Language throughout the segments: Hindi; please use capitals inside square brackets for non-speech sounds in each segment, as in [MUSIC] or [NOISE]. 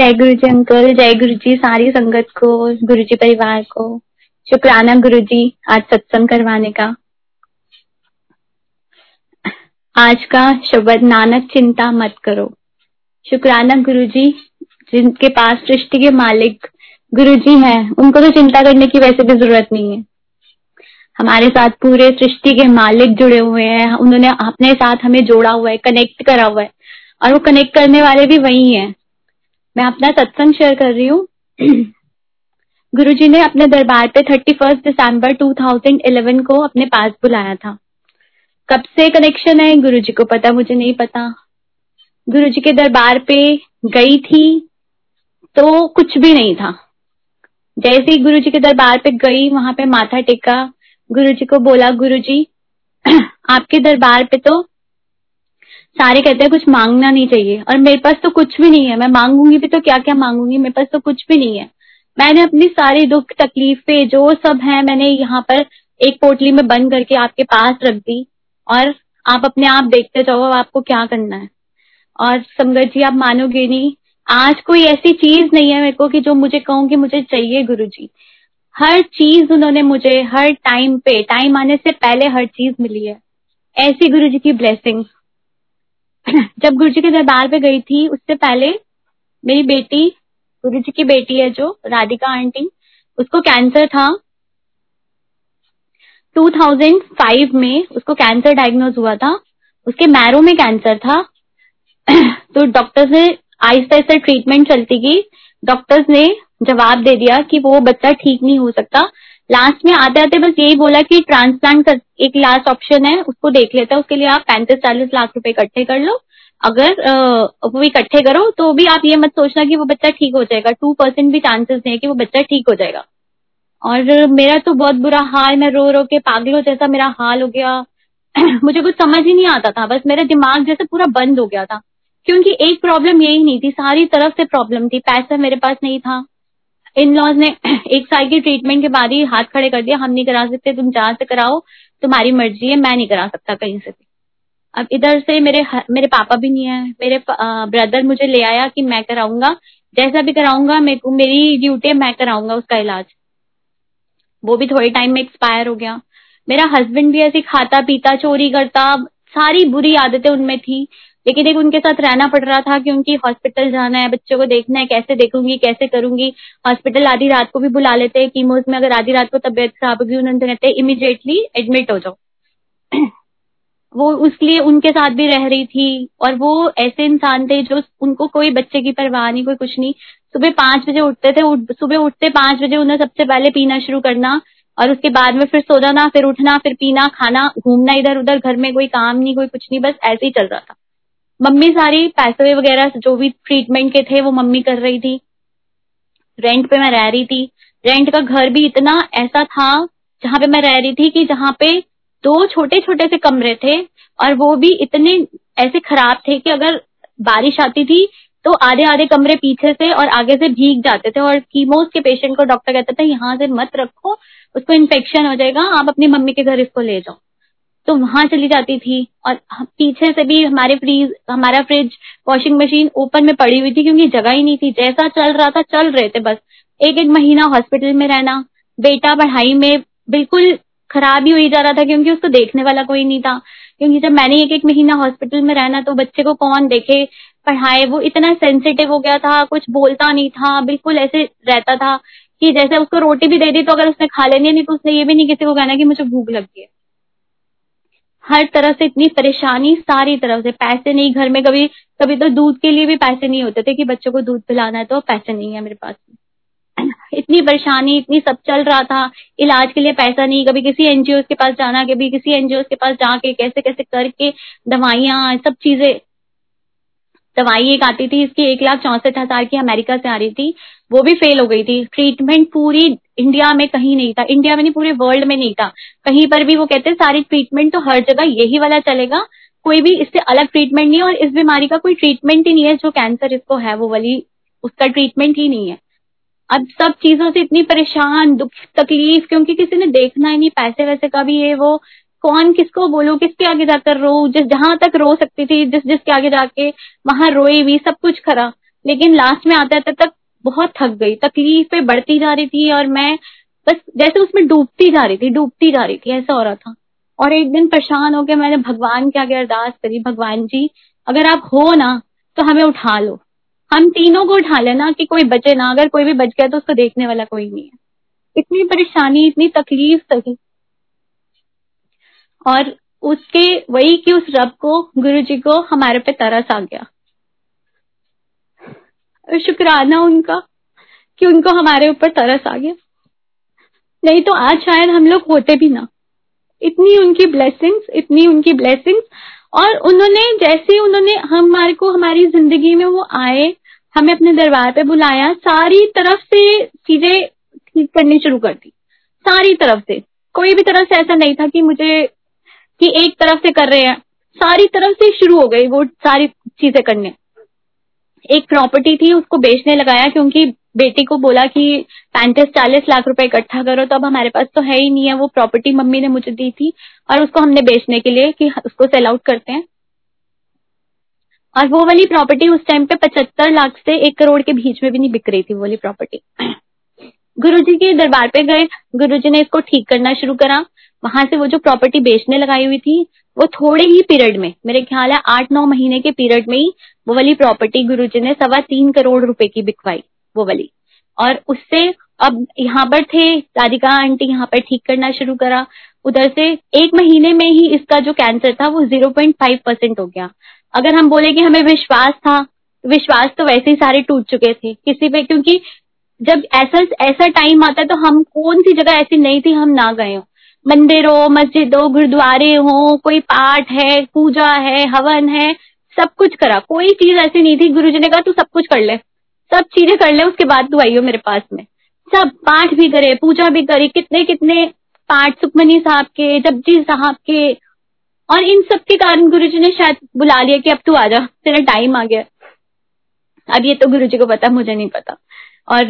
जय गुरु जी अंकल जय गुरु जी, सारी संगत को, गुरु जी परिवार को शुक्राना गुरु जी आज सत्संग करवाने का। आज का शब्द नानक चिंता मत करो। शुक्राना गुरु जी, जिनके पास सृष्टि के मालिक गुरु जी हैं, उनको तो चिंता करने की वैसे भी ज़रूरत नहीं है। हमारे साथ पूरे सृष्टि के मालिक जुड़े हुए हैं, उन्होंने अपने साथ हमें जोड़ा हुआ है कनेक्ट करा हुआ है, और वो कनेक्ट करने वाले भी वही हैं। मैं अपना सत्संग शेयर कर रही हूँ। [CLEARS THROAT] गुरु जी ने अपने दरबार पे थर्टी फ़र्स्ट दिसंबर 2011 को अपने पास बुलाया था। कब से कनेक्शन है गुरु जी को पता, मुझे नहीं पता। गुरु जी के दरबार पे गई थी तो कुछ भी नहीं था। जैसे ही गुरु जी के दरबार पे गई, वहाँ पे माथा टेका गुरु जी को बोला गुरु जी [CLEARS THROAT] आपके दरबार पे तो सारे कहते हैं कुछ मांगना नहीं चाहिए। और मेरे पास तो कुछ भी नहीं है। मैं मांगूँगी भी तो क्या क्या मांगूँगी? मेरे पास तो कुछ भी नहीं है। मैंने अपनी सारी दुख, तकलीफे, जो सब है, मैंने यहाँ पर एक पोटली में बंद करके आपके पास रख दी। और आप अपने आप देखते जाओ आपको क्या करना है। और संगत जी, आप मानोगे नहीं, आज कोई ऐसी चीज़ नहीं है मेरे को कि जो मुझे कहूँ कि मुझे चाहिए गुरु जी हर चीज़ उन्होंने मुझे, हर टाइम पे टाइम आने से पहले हर चीज़ मिली है। ऐसी गुरु जी की ब्लेसिंग [COUGHS] जब गुरु जी के दरबार पे गई थी, उससे पहले मेरी बेटी गुरु जी की बेटी है जो, राधिका आंटी, उसको कैंसर था। 2005 में उसको कैंसर डायग्नोज हुआ था। उसके मैरो में कैंसर था। [COUGHS] तो डॉक्टर ने आहिस्ता आहिस्ता ट्रीटमेंट चलती गई। डॉक्टर्स ने जवाब दे दिया कि वो बच्चा ठीक नहीं हो सकता। लास्ट में आते आते बस यही बोला कि ट्रांसप्लांट एक लास्ट ऑप्शन है, उसको देख लेता है, उसके लिए आप पैंतीस, चालीस लाख रुपए इकट्ठे कर लो। अगर वो इकट्ठे करो तो भी आप ये मत सोचना कि वो बच्चा ठीक हो जाएगा। टू परसेंट भी चांसेस है कि वो बच्चा ठीक हो जाएगा। और मेरा तो बहुत बुरा हाल, मैं रो रो के पागलों जैसा मेरा हाल हो गया। [CLEARS THROAT] मुझे कुछ समझ ही नहीं आता था, बस मेरा दिमाग जैसे पूरा बंद हो गया था। क्योंकि एक प्रॉब्लम यही नहीं थी, सारी तरफ़ से प्रॉब्लम थी, पैसा मेरे पास नहीं था। इन लॉज ने [CLEARS THROAT] एक साल की ट्रीटमेंट के बाद ही हाथ खड़े कर दिया, हम नहीं करा सकते, तुम जहाँ से कराओ। तुम्हारी मर्ज़ी है, मैं नहीं करा सकता कहीं से भी। अब इधर से मेरे मेरे पापा भी नहीं है मेरे ब्रदर मुझे ले आया कि मैं कराऊँगा। जैसा भी कराऊँगा, मेरे को, मेरी ड्यूटी है, मैं कराऊँगा उसका इलाज। वो भी थोड़े टाइम में एक्सपायर हो गया। मेरा हस्बैंड भी ऐसे खाता पीता चोरी करता सारी बुरी आदतें उनमें थी। लेकिन एक उनके साथ रहना पड़ रहा था कि उनकी हॉस्पिटल जाना है बच्चों को देखना है कैसे देखूँगी कैसे करूँगी। हॉस्पिटल आधी रात को भी बुला लेते हैं कीमोज में अगर आधी रात को तबियत खराब होगी उन्होंने कहते हैं इमीडिएटली एडमिट हो जाओ. [CLEARS THROAT] वो उसके लिए उनके साथ भी रह रही थी और वो ऐसे इंसान थे जो उनको कोई बच्चे की परवाह नहीं कोई कुछ नहीं। सुबह पाँच बजे उठते थे उठ, सुबह उठते पाँच बजे उन्हें सबसे पहले पीना शुरू करना और उसके बाद में फिर सो जाना फिर उठना फिर पीना खाना घूमना इधर उधर घर में कोई काम नहीं कोई कुछ नहीं बस ऐसे ही चल रहा था। मम्मी सारी पैसे वगैरह जो भी ट्रीटमेंट के थे, वो मम्मी कर रही थी। रेंट पे मैं रह रही थी। रेंट का घर भी इतना ऐसा था, जहाँ पे मैं रह रही थी कि जहाँ पे दो छोटे छोटे से कमरे थे और वो भी इतने ऐसे खराब थे कि अगर बारिश आती थी तो आधे आधे कमरे पीछे से और आगे से भीग जाते थे और कीमोस के पेशेंट को डॉक्टर कहता था, यहाँ से मत रखो, उसको इन्फेक्शन हो जाएगा, आप अपनी मम्मी के घर इसको ले जाओ। तो वहाँ चली जाती थी और पीछे से भी हमारे फ्रीज हमारा फ्रिज वॉशिंग मशीन ओपन में पड़ी हुई थी क्योंकि जगह ही नहीं थी। जैसा चल रहा था, चल रहे थे बस। एक एक महीना हॉस्पिटल में रहना, बेटा पढ़ाई में बिल्कुल खराब ही हुई जा रहा था क्योंकि उसको देखने वाला कोई नहीं था। क्योंकि जब मैंने एक एक महीना हॉस्पिटल में रहना तो बच्चे को कौन देखे? पढ़ाए, वो इतना सेंसिटिव हो गया था, कुछ बोलता नहीं था, बिल्कुल ऐसे रहता था कि जैसे उसको रोटी भी दे दी तो अगर उसने खा लेनी नहीं तो उसने ये भी नहीं किसी को कहना कि मुझे भूख लग गई है। हर तरह से इतनी परेशानी, सारी तरफ़ से। पैसे नहीं, घर में कभी कभी तो दूध के लिए भी पैसे नहीं होते थे कि बच्चों को दूध पिलाना है तो पैसे नहीं है मेरे पास। [CLEARS THROAT] इतनी परेशानी, इतनी सब चल रहा था, इलाज के लिए पैसा नहीं, कभी किसी एनजीओ के पास जाना, कभी किसी एनजीओ के पास जाके कैसे कैसे करके, दवाइयाँ, सब चीज़ें। दवाई एक आती थी, इसकी एक लाख चौसठ हज़ार की अमेरिका से आ रही थी, वो भी फेल हो गई थी। ट्रीटमेंट पूरी इंडिया में कहीं नहीं था इंडिया में नहीं, पूरे वर्ल्ड में नहीं था। कहीं पर भी वो कहते, सारी ट्रीटमेंट तो हर जगह यही वाला चलेगा, कोई भी इससे अलग ट्रीटमेंट नहीं है और इस बीमारी का कोई ट्रीटमेंट ही नहीं है, जो कैंसर इसको है, वो वाली, उसका ट्रीटमेंट ही नहीं है। अब सब चीज़ों से इतनी परेशान, दुख, तकलीफ़, क्योंकि किसी ने देखना ही नहीं, पैसे वैसे का भी है वो कौन किसको बोलो, किसके आगे जाकर रो जिस जहाँ तक रो सकती थी, जिस, जिसके आगे जाके वहाँ रोई भी सब कुछ करा लेकिन लास्ट में आते आते तक बहुत थक गई, तकलीफें बढ़ती जा रही थी और मैं बस जैसे उसमें डूबती जा रही थी, डूबती जा रही थी, ऐसा हो रहा था। और एक दिन परेशान होकर मैंने भगवान के आगे अरदास करी, भगवान जी, अगर आप हो ना तो हमें उठा लो। हम तीनों को उठा लेना कि कोई बचे ना, अगर कोई भी बच गया तो उसको देखने वाला कोई नहीं है। इतनी परेशानी, इतनी तकलीफ़ थी और उसके, वही कि उस रब को गुरु जी को हमारे पे तरस आ गया। शुक्राना उनका, कि उनको हमारे ऊपर तरस आ गया। नहीं तो आज शायद हम लोग होते भी ना। इतनी उनकी ब्लेसिंग्स इतनी उनकी ब्लेसिंग्स और उन्होंने, जैसे उन्होंने हमारे को, हमारी ज़िंदगी में वो आए, हमें अपने दरबार पे बुलाया, सारी तरफ़ से चीज़ें ठीक करनी शुरू कर दी। सारी तरफ़ से। कोई भी तरफ़ से ऐसा नहीं था कि मुझे कि एक तरफ़ से कर रहे हैं। सारी तरफ़ से शुरू हो गई वो सारी चीज़ें करने। एक प्रॉपर्टी थी, उसको बेचने लगाया क्योंकि बेटी को बोला कि पैंतीस, चालीस लाख रुपए इकट्ठा करो तो अब हमारे पास तो है ही नहीं है, वो प्रॉपर्टी मम्मी ने मुझे दी थी और उसको हमने बेचने के लिए कि उसको सेल आउट करते हैं। और वो वाली प्रॉपर्टी उस टाइम पे पचहत्तर लाख से एक करोड़ के बीच में भी नहीं बिक रही थी वो वाली प्रॉपर्टी गुरुजी के दरबार पे गए, गुरुजी ने इसको ठीक करना शुरू करा। वहाँ से वो जो प्रॉपर्टी बेचने लगाई हुई थी, वो थोड़े ही पीरियड में, मेरे ख्याल है आठ नौ महीने के पीरियड में ही वो वाली प्रॉपर्टी गुरु जी ने सवा तीन करोड़ रुपए की बिकवाई, वो वाली। और उससे अब यहाँ पर थे, राधिका आंटी यहाँ पर ठीक करना शुरू करा। उधर से एक महीने में ही इसका जो कैंसर था, वो ज़ीरो पॉइंट फाइव परसेंट हो गया। अगर हम बोले कि हमें विश्वास था तो विश्वास तो वैसे ही सारे टूट चुके थे। किसी पे क्योंकि जब ऐसा ऐसा टाइम आता है तो हम कौन सी जगह ऐसी नहीं थी, हम ना गए हो। मंदिर हो मस्जिद हो गुरुद्वारे हो, कोई पाठ है, पूजा है, हवन है, सब कुछ करा। कोई चीज़ ऐसी नहीं थी गुरु जी ने कहा, तू सब कुछ कर ले। सब चीज़ें कर ले, उसके बाद तू आई हो मेरे पास में। सब पाठ भी करे, पूजा भी करे, कितने कितने पाठ सुखमनी साहब के जपजी साहब के, और इन सब के कारण गुरु जी ने शायद बुला लिया कि अब तू आ जा, तेरा टाइम आ गया। अब ये तो गुरु जी को पता, मुझे नहीं पता। और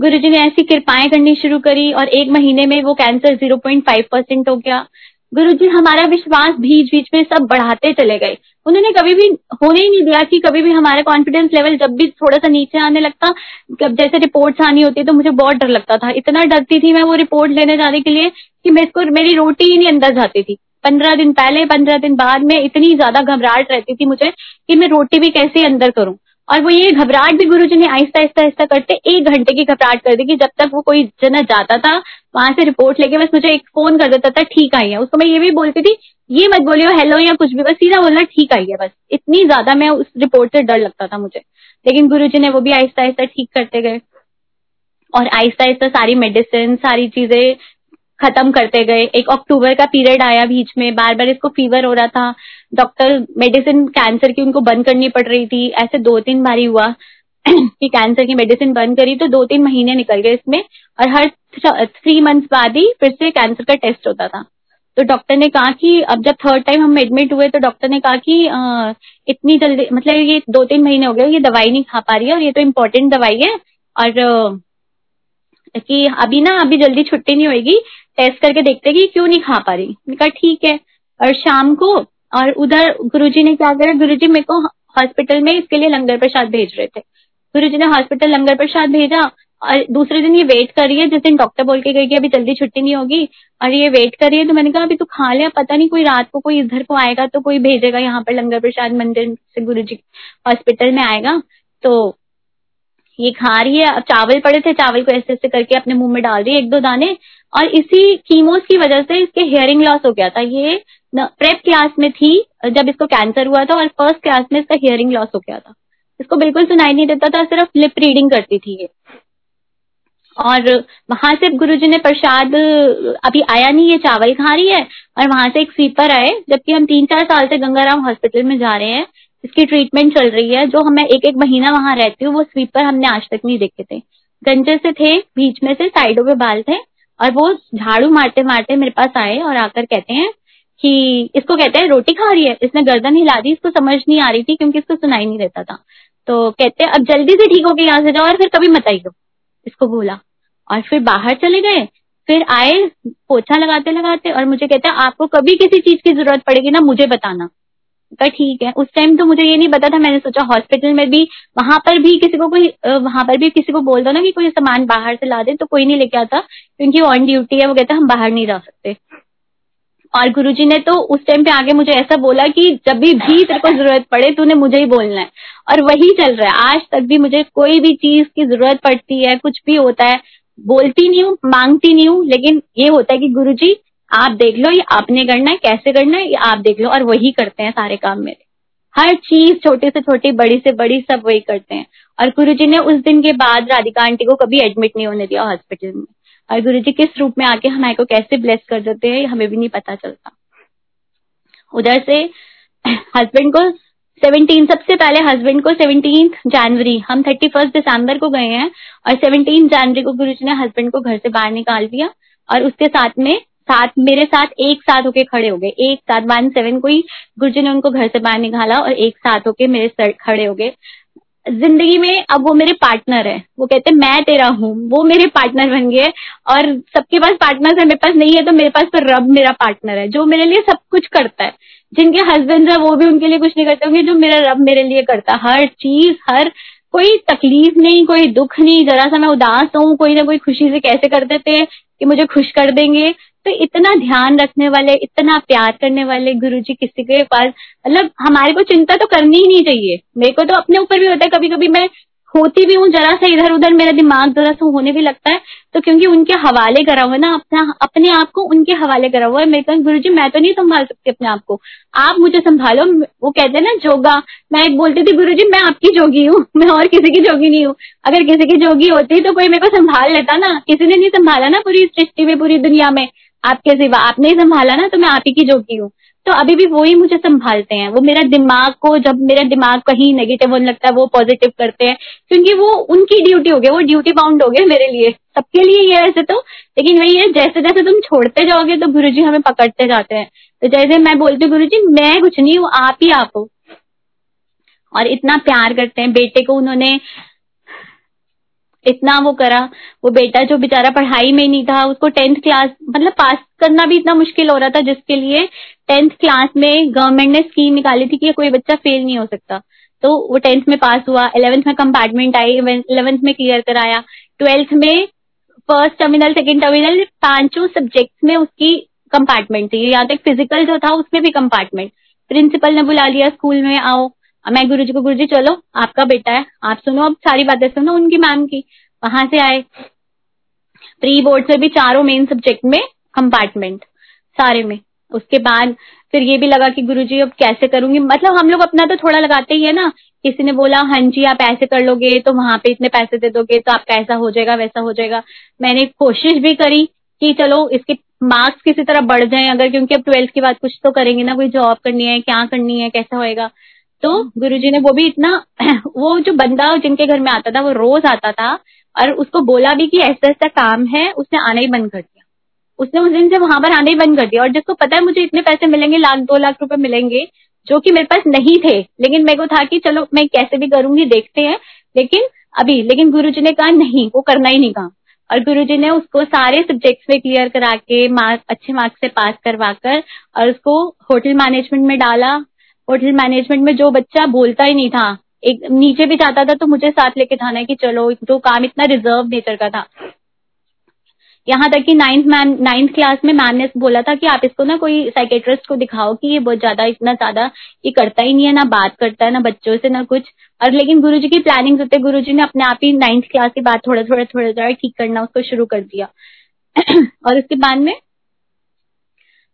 गुरु जी ने ऐसी कृपाएँ करनी शुरू करी और एक महीने में वो cancer zero point five percent हो गया। गुरु जी हमारा विश्वास बीच बीच में सब बढ़ाते चले गए। उन्होंने कभी भी होने ही नहीं दिया कि कभी भी हमारा कॉन्फिडेंस लेवल जब भी थोड़ा सा नीचे आने लगता, जब जैसे रिपोर्ट्स आनी होती तो मुझे बहुत डर लगता था। इतना डरती थी मैं वो रिपोर्ट लेने जाने के लिए कि मेरे को, मेरी रोटी ही नहीं अंदर जाती थी। पंद्रह दिन पहले, पंद्रह दिन बाद में इतनी ज़्यादा घबराहट रहती थी मुझे कि मैं रोटी भी कैसे अंदर करूँ? और वो ये घबराहट भी गुरु जी ने आहिस्ता आहिस्ता आहिस्ता करते एक घंटे की घबराहट कर दी कि जब तक वो कोई जना जाता था, वहाँ से रिपोर्ट लेके बस मुझे एक फ़ोन कर देता था, ठीक आई है। उसको मैं ये भी बोलती थी, ये मत बोलियो हेलो या कुछ भी। बस सीधा बोलना, ठीक आई है। बस इतनी ज़्यादा मैं उस रिपोर्ट से डर लगता था मुझे। लेकिन गुरु जी ने वो भी आहिस्ता आहिस्ता ठीक करते गए। और आहिस्ता आहिस्ता सारी मेडिसिन सारी चीज़ें खत्म करते गए। एक अक्टूबर का पीरियड आया बीच में। बार बार इसको फीवर हो रहा था। डॉक्टर मेडिसिन कैंसर की उनको बंद करनी पड़ रही थी। ऐसे दो तीन बारी हुआ [CLEARS THROAT] कि कैंसर की मेडिसिन बंद करी तो दो तीन महीने निकल गए इसमें और हर थ्री मंथ्स बाद ही फिर से कैंसर का टेस्ट होता था। तो डॉक्टर ने कहा कि अब जब थर्ड टाइम हम एडमिट हुए तो डॉक्टर ने कहा कि इतनी जल्दी मतलब ये दो तीन महीने हो गए, ये दवाई नहीं खा पा रही है और ये तो इम्पोर्टेंट दवाई है और, कि अभी ना, अभी जल्दी छुट्टी नहीं होगी टेस्ट करके देखते कि क्यों नहीं खा पा रही। कहा, ठीक है, और शाम को, और उधर गुरुजी ने क्या करा, गुरुजी मेरे को हॉस्पिटल में इसके लिए लंगर प्रसाद भेज रहे थे। गुरुजी ने हॉस्पिटल लंगर प्रसाद भेजा, और दूसरे दिन ये वेट कर रही है, जिस दिन डॉक्टर बोल के गई कि अभी जल्दी छुट्टी नहीं होगी, और ये वेट कर रही है तो मैंने कहा, अभी तू खा लिया, पता नहीं कोई रात को कोई इधर को आएगा तो कोई भेजेगा यहाँ पर लंगर प्रसाद मंदिर से गुरु जी हॉस्पिटल में आएगा। तो ये खा रही है, अब चावल पड़े थे, चावल को ऐसे ऐसे करके अपने मुँह में डाल रही है, एक दो दाने और इसी कीमोस की वजह से इसके हियरिंग लॉस हो गया था। ये प्रेप क्लास में थी, जब इसको कैंसर हुआ था और फ़र्स्ट क्लास में इसका हियरिंग लॉस हो गया था। इसको बिल्कुल सुनाई नहीं देता था, सिर्फ़ लिप रीडिंग करती थी ये। और वहाँ से गुरुजी ने प्रसाद, अभी आया नहीं, ये चावल खा रही है और वहाँ से एक स्वीपर आए, जबकि हम तीन चार साल से गंगाराम हॉस्पिटल में जा रहे हैं। इसकी ट्रीटमेंट चल रही है, जो हमें एक एक महीना वहाँ रहती हूँ, वो स्वीपर हमने आज तक नहीं देखे थे। गंजे से थे, बीच में से साइडों पे बाल थे और वो झाड़ू मारते मारते मेरे पास आए और आकर कहते हैं कि इसको कहते हैं रोटी खा रही है। इसने गर्दन हिला दी, इसको समझ नहीं आ रही थी क्योंकि इसको सुनाई नहीं देता था। तो कहते हैं, अब जल्दी से ठीक होके यहाँ से जाओ और फिर कभी मत आइयो। इसको बोला। और फिर बाहर चले गए। फिर आए, पोछा लगाते लगाते और मुझे कहते हैं, आपको कभी किसी चीज़ की ज़रूरत पड़ेगी ना, मुझे बताना। कहा ठीक है। उस टाइम तो मुझे ये नहीं पता था, मैंने सोचा हॉस्पिटल में भी, वहाँ पर भी किसी को कोई वहाँ पर भी किसी को बोल दो ना कि कोई सामान बाहर से ला दे तो कोई नहीं लेके आता, क्योंकि ऑन ड्यूटी है, वो कहता हम बाहर नहीं जा सकते। और गुरुजी ने तो उस टाइम पे आगे मुझे ऐसा बोला कि जब भी भी तेरे को ज़रूरत पड़े, तूने मुझे ही बोलना है। और वही चल रहा है। आज तक भी मुझे कोई भी चीज़ की ज़रूरत पड़ती है, कुछ भी होता है, बोलती नहीं हूँ, मांगती नहीं हूँ, लेकिन ये होता है कि गुरु जी आप देख लो ये आपने करना है, कैसे करना है, ये आप देख लो और वही करते हैं सारे काम मेरे। हर चीज़ छोटे से छोटी, बड़ी से बड़ी सब वही करते हैं। और गुरु जी ने उस दिन के बाद राधिका आंटी को कभी एडमिट नहीं होने दिया हॉस्पिटल में। और गुरु जी किस रूप में आके हमारे को कैसे ब्लेस कर देते हैं हमें भी नहीं पता चलता। उधर से हस्बैंड को सेवनटीन सबसे पहले हस्बैंड को सेवनटीन जनवरी हम थर्टी फ़र्स्ट दिसंबर को गए हैं और सेवनटीन जनवरी को गुरु जी ने हस्बैंड को घर से बाहर निकाल दिया और उसके साथ में साथ, मेरे साथ एक साथ होके खड़े हो गए। एक साथ वन सेवन को ही गुरु ने उनको घर से बाहर निकाला और एक साथ होके मेरे सर खड़े हो गए। ज़िंदगी में अब वो मेरे पार्टनर है। वो कहते मैं तेरा हूँ। वो मेरे पार्टनर बन गए और सबके पास पार्टनर है, मेरे पास नहीं है तो मेरे पास तो रब मेरा पार्टनर है, जो मेरे लिए सब कुछ करता है। जिनके हस्बैंड है, वो भी उनके लिए कुछ नहीं करते होंगे, जो मेरा रब मेरे लिए करता है। हर चीज़, हर कोई तकलीफ़ नहीं, कोई दुख नहीं। जरा सा मैं उदास हूँ, कोई ना कोई खुशी से कैसे कर देते कि मुझे खुश कर देंगे। तो इतना ध्यान रखने वाले, इतना प्यार करने वाले गुरु जी किसी के पास मतलब हमारे को चिंता तो करनी ही नहीं चाहिए। मेरे को तो अपने ऊपर भी होता है कभी कभी मैं होती भी हूँ, जरा सा इधर उधर मेरा दिमाग जरा सा होने भी लगता है तो क्योंकि उनके हवाले करा हुआ है ना, अपना, अपने आप को उनके हवाले करा हुआ है। मेरे कहूँ गुरु जी मैं तो नहीं संभाल सकती अपने आप को। आप मुझे संभालो, वो कहते हैं ना, जोगा। मैं एक बोलती थी गुरु जी मैं आपकी जोगी हूँ, [LAUGHS] मैं और किसी की जोगी नहीं हूँ। अगर किसी की जोगी होती तो कोई मेरे को संभाल लेता ना। किसी ने नहीं संभाला ना पूरी सृष्टि में, पूरी दुनिया में। आपके सिवा आपने ही संभाला ना तो मैं आप ही की जोगी हूँ। तो अभी भी वो ही मुझे संभालते हैं। वो मेरा दिमाग को, जब मेरा दिमाग कहीं नेगेटिव होने लगता है, वो पॉजिटिव करते हैं। क्योंकि वो, उनकी ड्यूटी हो गई वो ड्यूटी बाउंड हो गए मेरे लिए। सबके लिए ये ऐसे तो लेकिन वही है जैसे जैसे तुम छोड़ते जाओगे तो गुरु जी हमें पकड़ते जाते हैं। तो जैसे मैं बोलती हूँ गुरु जी मैं कुछ नहीं हूँ, आप ही आप हो। और इतना प्यार करते हैं, बेटे को उन्होंने इतना वो करा। वो बेटा जो बेचारा पढ़ाई में नहीं था, उसको टेंथ क्लास मतलब पास करना भी इतना मुश्किल हो रहा था, जिसके लिए टेंथ क्लास में गवर्नमेंट ने स्कीम निकाली थी कि कोई बच्चा फेल नहीं हो सकता। तो वो टेंथ में पास हुआ इलेवेंथ में कंपार्टमेंट आई इलेवेंथ में क्लियर कराया ट्वेल्थ में फ़र्स्ट टर्मिनल सेकेंड टर्मिनल पाँचों सब्जेक्ट में उसकी कंपार्टमेंट थी। यहाँ तक फ़िज़िकल जो था, उसमें भी कंपार्टमेंट प्रिंसिपल ने बुला लिया स्कूल में आओ। मैं गुरु जी को गुरु जी चलो, आपका बेटा है, आप सुनो, अब सारी बातें सुनो उनकी मैम की। वहाँ से आए। प्री बोर्ड से भी चारों मेन सब्जेक्ट में कंपार्टमेंट सारे में। उसके बाद फिर ये भी लगा कि गुरुजी, अब कैसे करूँगी? मतलब हम लोग अपना तो थोड़ा लगाते ही है ना। किसी ने बोला हाँ जी, आप ऐसे कर लोगे तो वहाँ पे इतने पैसे दे दोगे तो आपका ऐसा हो जाएगा, वैसा हो जाएगा। मैंने कोशिश भी करी कि चलो, इसके मार्क्स किसी तरह बढ़ जाए, अगर क्योंकि अब ट्वेल्थ के बाद कुछ तो करेंगे ना, कोई जॉब करनी है, क्या करनी है, कैसा होएगा। तो गुरुजी ने वो भी इतना [CLEARS THROAT] वो जो बंदा जिनके घर में आता था वो रोज आता था और उसको बोला भी कि ऐसा ऐसा काम है उसने आना ही बंद कर दिया। उसने उस दिन से वहाँ पर आना ही बंद कर दिया। और जिसको पता है मुझे इतने पैसे मिलेंगे लाख दो लाख रुपए मिलेंगे जो कि मेरे पास नहीं थे। लेकिन मेरे को था कि चलो मैं कैसे भी करूँगी देखते हैं। लेकिन अभी लेकिन गुरुजी ने कहा नहीं वो करना ही नहीं काम। और गुरुजी ने उसको सारे सब्जेक्ट्स में क्लियर करा के मार्क्स अच्छे मार्क्स से पास करवा कर और उसको होटल मैनेजमेंट में डाला। होटल मैनेजमेंट में जो बच्चा बोलता ही नहीं था, एक नीचे भी जाता था तो मुझे साथ लेके जाना कि चलो, जो काम इतना रिज़र्व नेचर का था। यहाँ तक कि नाइन्थ मैम नाइन्थ क्लास में मैम ने बोला था कि आप इसको ना कोई साइकेट्रिस्ट को दिखाओ कि ये बहुत ज़्यादा, इतना ज़्यादा ये करता ही नहीं है, ना बात करता है, ना बच्चों से, ना कुछ। और लेकिन गुरुजी की प्लानिंग होते गुरु जी ने अपने आप ही नाइन्थ क्लास के बाद थोड़ा थोड़ा थोड़ा थोड़ा ठीक करना उसको शुरू कर दिया। [CLEARS THROAT] और उसके बाद में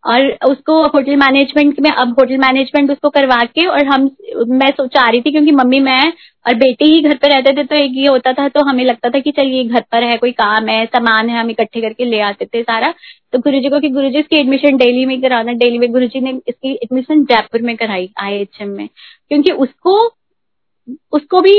और उसको होटल मैनेजमेंट में, अब होटल मैनेजमेंट उसको करवा के और हम, मैं सोचा रही थी क्योंकि मम्मी, मैं और बेटे ही घर पर रहते थे तो एक ये होता था तो हमें लगता था कि चलिए घर पर है, कोई काम है, सामान है, हम इकट्ठे करके ले आते थे सारा। तो गुरु जी को कि गुरु जी इसकी एडमिशन डेली में कराना डेली में गुरु जी ने इसकी एडमिशन जयपुर में कराई आईएचएम में। क्योंकि उसको उसको भी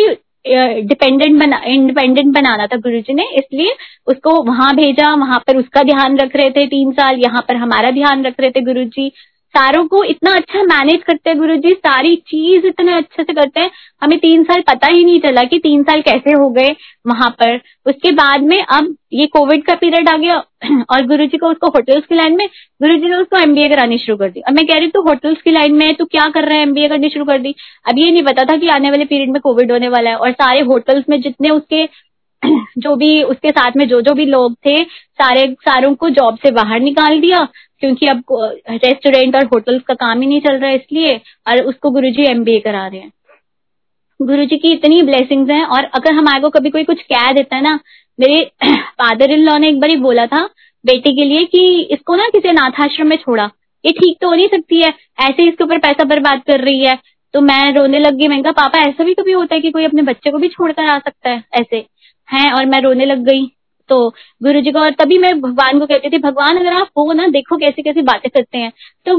डिपेंडेंट बना इंडिपेंडेंट बनाना था गुरुजी ने, इसलिए उसको वहाँ भेजा, वहाँ पर उसका ध्यान रख रहे थे तीन साल, यहाँ पर हमारा ध्यान रख रहे थे गुरुजी। सारों को इतना अच्छा मैनेज करते हैं गुरु जी सारी चीज़ इतने अच्छे से करते हैं। हमें तीन साल पता ही नहीं चला कि तीन साल कैसे हो गए वहाँ पर। उसके बाद में अब ये कोविड का पीरियड आ गया [CLEARS THROAT] और गुरु जी को उसको होटल्स की लाइन में गुरु जी ने उसको एमबीए करानी शुरू कर दी। अब मैं कह रही तू होटल्स की लाइन में है, तू क्या कर रहा है? एमबीए करनी शुरू कर दी। अब ये नहीं पता था कि आने वाले पीरियड में कोविड होने वाला है और सारे होटल्स में जितने उसके [CLEARS THROAT] जो भी, उसके साथ में जो जो भी लोग थे, सारे, सारों को जॉब से बाहर निकाल दिया। क्योंकि अब रेस्टोरेंट और होटल्स का काम ही नहीं चल रहा है इसलिए, और उसको गुरुजी एमबीए करा रहे हैं। गुरुजी की इतनी ब्लेसिंग्स हैं, और अगर हमारे को कभी कोई कुछ कह देता है ना, मेरे फादर इन लॉ ने एक बार ही बोला था, बेटे के लिए कि इसको ना किसी अनाथाश्रम में छोड़ा। ये ठीक तो हो नहीं सकती है, ऐसे इसके ऊपर पैसा बर्बाद कर रही है। तो मैं रोने लग गई, मैंने कहा, पापा, ऐसा भी कभी होता है कि कोई अपने बच्चे को भी छोड़कर आ सकता है? ऐसे। है, और मैं रोने लग गई। तो गुरु जी को, और तभी मैं भगवान को कहती थी, भगवान, अगर आप हो ना, देखो कैसे कैसे बातें करते हैं। तो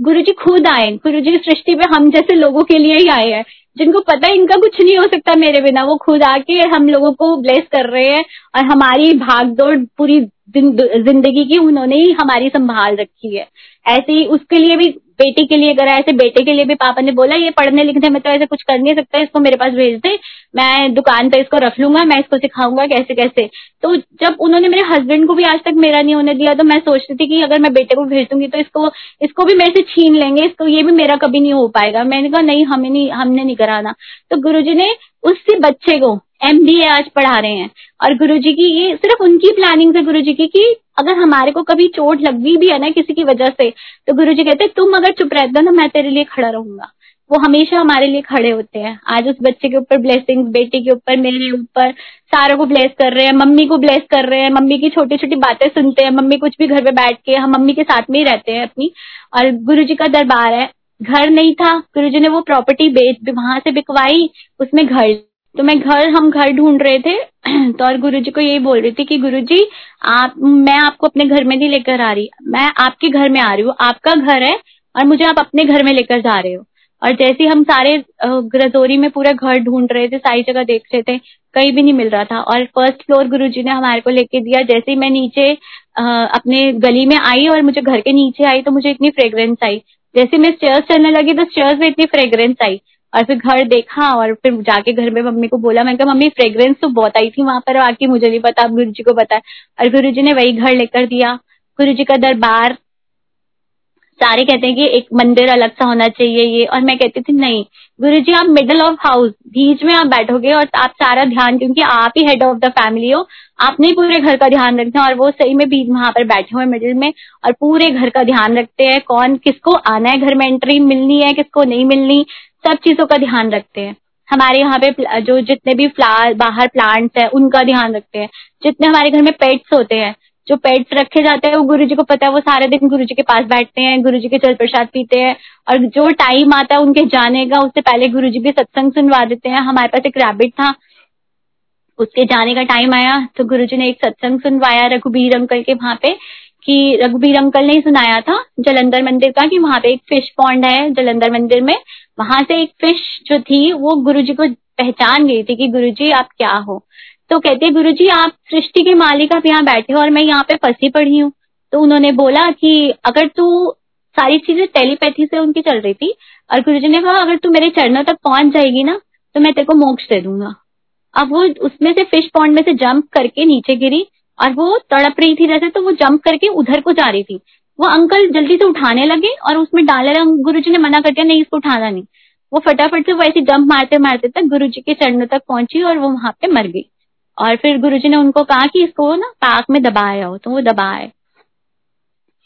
गुरु जी खुद आए, गुरु जी की सृष्टि में हम जैसे लोगों के लिए ही आए हैं। जिनको पता है इनका कुछ नहीं हो सकता मेरे बिना, वो खुद आके हम लोगों को ब्लेस कर रहे हैं और हमारी भागदौड़ पूरी ज़िंदगी की उन्होंने ही हमारी संभाल रखी है। ऐसे ही उसके लिए भी, बेटी के लिए करा ऐसे बेटे के लिए भी पापा ने बोला, ये पढ़ने लिखने में तो ऐसे कुछ कर नहीं सकता, इसको मेरे पास भेज दे, मैं दुकान पे इसको रख लूँगा, मैं इसको सिखाऊँगा कैसे कैसे। तो जब उन्होंने मेरे हस्बैंड को भी आज तक मेरा नहीं होने दिया तो मैं सोचती थी कि अगर मैं बेटे को भेज दूँगी तो इसको इसको भी मेरे से छीन लेंगे, इसको ये भी मेरा कभी नहीं हो पाएगा। मैंने कहा, नहीं, हमें नहीं, हमने नहीं कराना। तो गुरु ने उसी बच्चे को एम आज पढ़ा रहे हैं। और गुरु जी की ये सिर्फ़ उनकी प्लानिंग है गुरु जी की कि अगर हमारे को कभी चोट लगी भी है ना किसी की वजह से तो गुरु जी कहते तुम अगर चुप रहते हो ना मैं तेरे लिए खड़ा रहूँगा। वो हमेशा हमारे लिए खड़े होते हैं। आज उस बच्चे के ऊपर ब्लेसिंग बेटी के ऊपर, मेरे ऊपर, सारों को ब्लेस कर रहे हैं, मम्मी को ब्लेस कर रहे हैं, मम्मी की छोटी छोटी बातें सुनते हैं, मम्मी कुछ भी घर पे बैठ के, हम मम्मी के साथ में ही रहते हैं अपनी। और गुरु जी का दरबार है। घर नहीं था। गुरु जी ने वो प्रॉपर्टी बेच, वहाँ से बिकवाई, उसमें घर तो मैं घर हम घर ढूंढ रहे थे। [CLEARS THROAT] तो और गुरु जी को यही बोल रही थी कि गुरु जी आप मैं आपको अपने घर में नहीं लेकर आ रही। मैं आपके घर में आ रही हूँ। आपका घर है और मुझे आप अपने घर में लेकर जा रहे हो। और जैसे हम सारे रजोरी में पूरा घर ढूंढ रहे थे सारी जगह देख रहे थे कहीं भी नहीं मिल रहा था। और फ़र्स्ट फ्लोर गुरु जी ने हमारे को लेके दिया। जैसे ही मैं नीचे आ, अपने गली में आई और मुझे घर के नीचे आई तो मुझे इतनी फ्रेग्रेंस आई। जैसे मैं स्टेयर्स चलने लगी तो स्टेयर्स में इतनी फ्रेग्रेंस आई। और फिर घर देखा और फिर जाके घर में मम्मी को बोला। मैंने कहा, मम्मी फ्रेग्रेंस तो बहुत आई थी वहाँ पर आके मुझे नहीं पता आप गुरु जी को बताया और गुरु जी ने वही घर लेकर दिया। गुरु जी का दरबार, सारे कहते हैं कि एक मंदिर अलग सा होना चाहिए ये। और मैं कहती थी, नहीं गुरु जी आप मिडल ऑफ़ हाउस बीच में आप बैठोगे और आप सारा ध्यान, क्योंकि आप ही हेड ऑफ़ द फैमिली हो आपने पूरे घर का ध्यान रखना और वो सही में बीच, वहाँ पर बैठे हुए मिडिल में और पूरे घर का ध्यान रखते हैं कौन, किसको आना है घर में एंट्री मिलनी है, किसको नहीं मिलनी। सब चीज़ों का ध्यान रखते हैं। हमारे यहाँ पे जो जितने भी फ्लावर बाहर प्लांट्स है, उनका ध्यान रखते हैं। जितने हमारे घर में पेट्स होते हैं, जो पेट्स रखे जाते हैं, वो गुरु जी को पता है, वो सारे दिन गुरु जी के पास बैठते हैं, गुरु जी के जल प्रसाद पीते हैं। और जो टाइम आता है, उनके जाने का उससे पहले गुरु जी भी सत्संग सुनवा देते हैं। हमारे पास एक रैबिट था, उसके जाने का टाइम आया तो गुरु जी ने एक सत्संग सुनवाया, रघुबीर अंकल के वहाँ पे। कि रघुबीर अंकल ने सुनाया था जलंधर मंदिर का कि वहाँ पे एक फ़िश पॉन्ड है, जलंधर मंदिर में। वहाँ से एक फ़िश जो थी, वो गुरु जी को पहचान गई थी कि गुरु जी आप क्या हो। तो कहते गुरु जी आप सृष्टि के मालिक आप यहाँ बैठे हो और मैं यहाँ पे फंसी पड़ी हूँ। तो उन्होंने बोला कि अगर तू सारी चीज़ें टेलीपैथी से उनकी चल रही थी और गुरु जी ने कहा, अगर तू मेरे चरणों तक पहुँच जाएगी ना तो मैं तेरे को मोक्ष दे दूँगा। अब वो उसमें से फ़िश पॉन्ड में से जंप करके नीचे गिरी। और वो तड़प रही थी, जैसे तो वो जंप करके उधर को जा रही थी। वो अंकल जल्दी से उठाने लगे और उसमें डाले गुरु जी ने मना कर दिया, नहीं, इसको उठाना नहीं। वो फटाफट से वो ऐसी जंप मारते मारते तक गुरु जी के चरणों तक पहुँची और वो वहाँ पे मर गई। और फिर गुरु जी ने उनको कहा कि इसको ना, पाक में दबाया हो तो वो दबाए।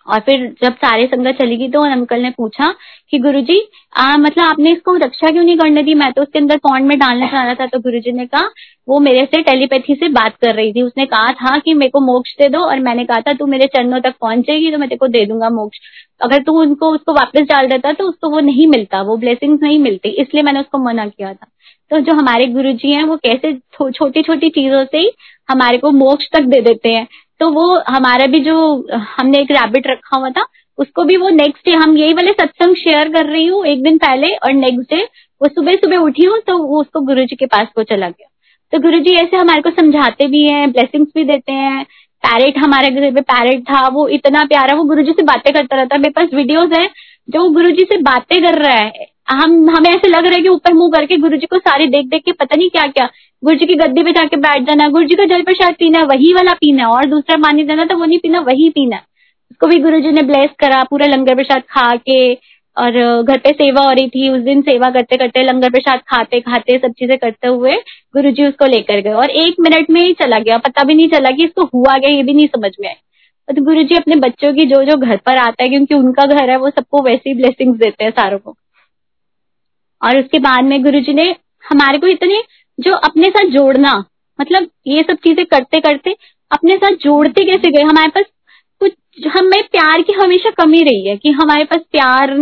और फिर जब सारे संगत चली गई तो अंकल ने पूछा कि गुरुजी आ, मतलब आपने इसको रक्षा क्यों नहीं करने दी? मैं तो उसके अंदर पॉन्ड में डालना चाह रहा था तो गुरुजी ने कहा वो मेरे से टेलीपैथी से बात कर रही थी। उसने कहा था कि मेरे को मोक्ष दे दो और मैंने कहा था तू मेरे चरणों तक पहुंचेगी तो मैं तेरे को दे दूँगा मोक्ष। अगर तू उनको उसको वापस डाल देता तो उसको वो नहीं मिलता वो ब्लेसिंग्स नहीं मिलती इसलिए मैंने उसको मना किया था। तो जो हमारे गुरु जी हैं वो कैसे छोटी छोटी चीज़ों से ही हमारे को मोक्ष तक दे देते हैं। तो वो हमारा भी जो, हमने एक रैबिट रखा हुआ था, उसको भी वो नेक्स्ट डे हम यही वाले सत्संग शेयर कर रही हूँ एक दिन पहले और नेक्स्ट डे वो सुबह सुबह उठी हूँ तो वो उसको गुरु जी के पास को चला गया। तो गुरु जी ऐसे हमारे को समझाते भी हैं ब्लेसिंग्स भी देते हैं। पैरेट हमारे घर में पैरेट था, वो इतना प्यारा, वो गुरु जी से बातें करता रहता है। मेरे पास वीडियोज़ है, जो गुरु जी से बातें कर रहा है। हम, हमें ऐसे लग रहा है कि ऊपर मुँह करके गुरु जी को सारे देख देख के पता नहीं क्या क्या। गुरु जी की गद्दी पे जाके बैठ जाना गुरु जी का जल प्रसाद पीना, वही वाला पीना, और दूसरा पानी देना तो वो नहीं पीना, वही पीना। उसको भी गुरु जी ने ब्लेस करा, पूरा लंगर प्रसाद खा के, और घर पे सेवा हो रही थी, उस दिन सेवा करते करते, लंगर प्रसाद खाते खाते, सब चीज़ें करते हुए गुरु जी उसको लेकर गए। और एक मिनट में ही चला गया, पता भी नहीं चला कि इसको हुआ गया ये भी नहीं समझ में आया। तो गुरु जी अपने बच्चों की जो जो घर पर आता है, क्योंकि उनका घर है, वो सबको वैसे ही ब्लेसिंग्स देते हैं सारों को। और उसके बाद में गुरु जी ने हमारे को इतने जो अपने साथ जोड़ना मतलब ये सब चीज़ें करते करते अपने साथ जोड़ते कैसे गए? हमारे पास कुछ, हमें प्यार की हमेशा कमी रही है कि हमारे पास प्यार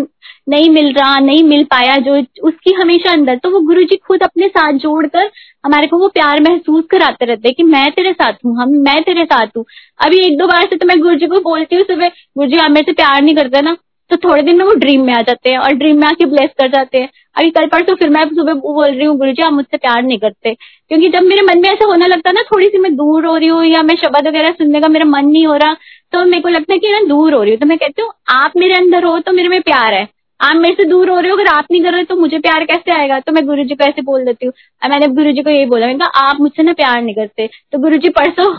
नहीं मिल रहा, नहीं मिल पाया जो उसकी हमेशा अंदर। तो वो गुरु जी खुद अपने साथ जोड़कर हमारे को वो प्यार महसूस कराते रहते कि मैं तेरे साथ हूँ, हम, मैं तेरे साथ हूँ। अभी एक दो बार से तो मैं गुरु जी को बोलती हूँ सुबह गुरु जी आप मेरे से प्यार नहीं करते ना। तो थोड़े दिन में वो ड्रीम में आ जाते हैं और ड्रीम में आके ब्लेस कर जाते हैं। अभी कल पर तो फिर मैं सुबह बोल रही हूँ गुरु जी आप मुझसे प्यार नहीं करते। क्योंकि जब मेरे मन में ऐसा होने लगता है ना, थोड़ी सी मैं दूर हो रही हूँ या मैं शब्द वगैरह सुनने का मेरा मन नहीं हो रहा तो मेरे को लगता है कि ना दूर हो रही हूँ। तो मैं कहती हूँ, आप मेरे अंदर हो तो मेरे में प्यार है। आप मेरे से दूर हो रहे हो, अगर आप नहीं कर रहे तो मुझे प्यार कैसे आएगा? तो मैं गुरु जी को ऐसे बोल देती हूँ। मैंने गुरु जी को यही बोला, मैंने कहा, आप मुझसे ना प्यार नहीं करते। तो गुरु जी परसों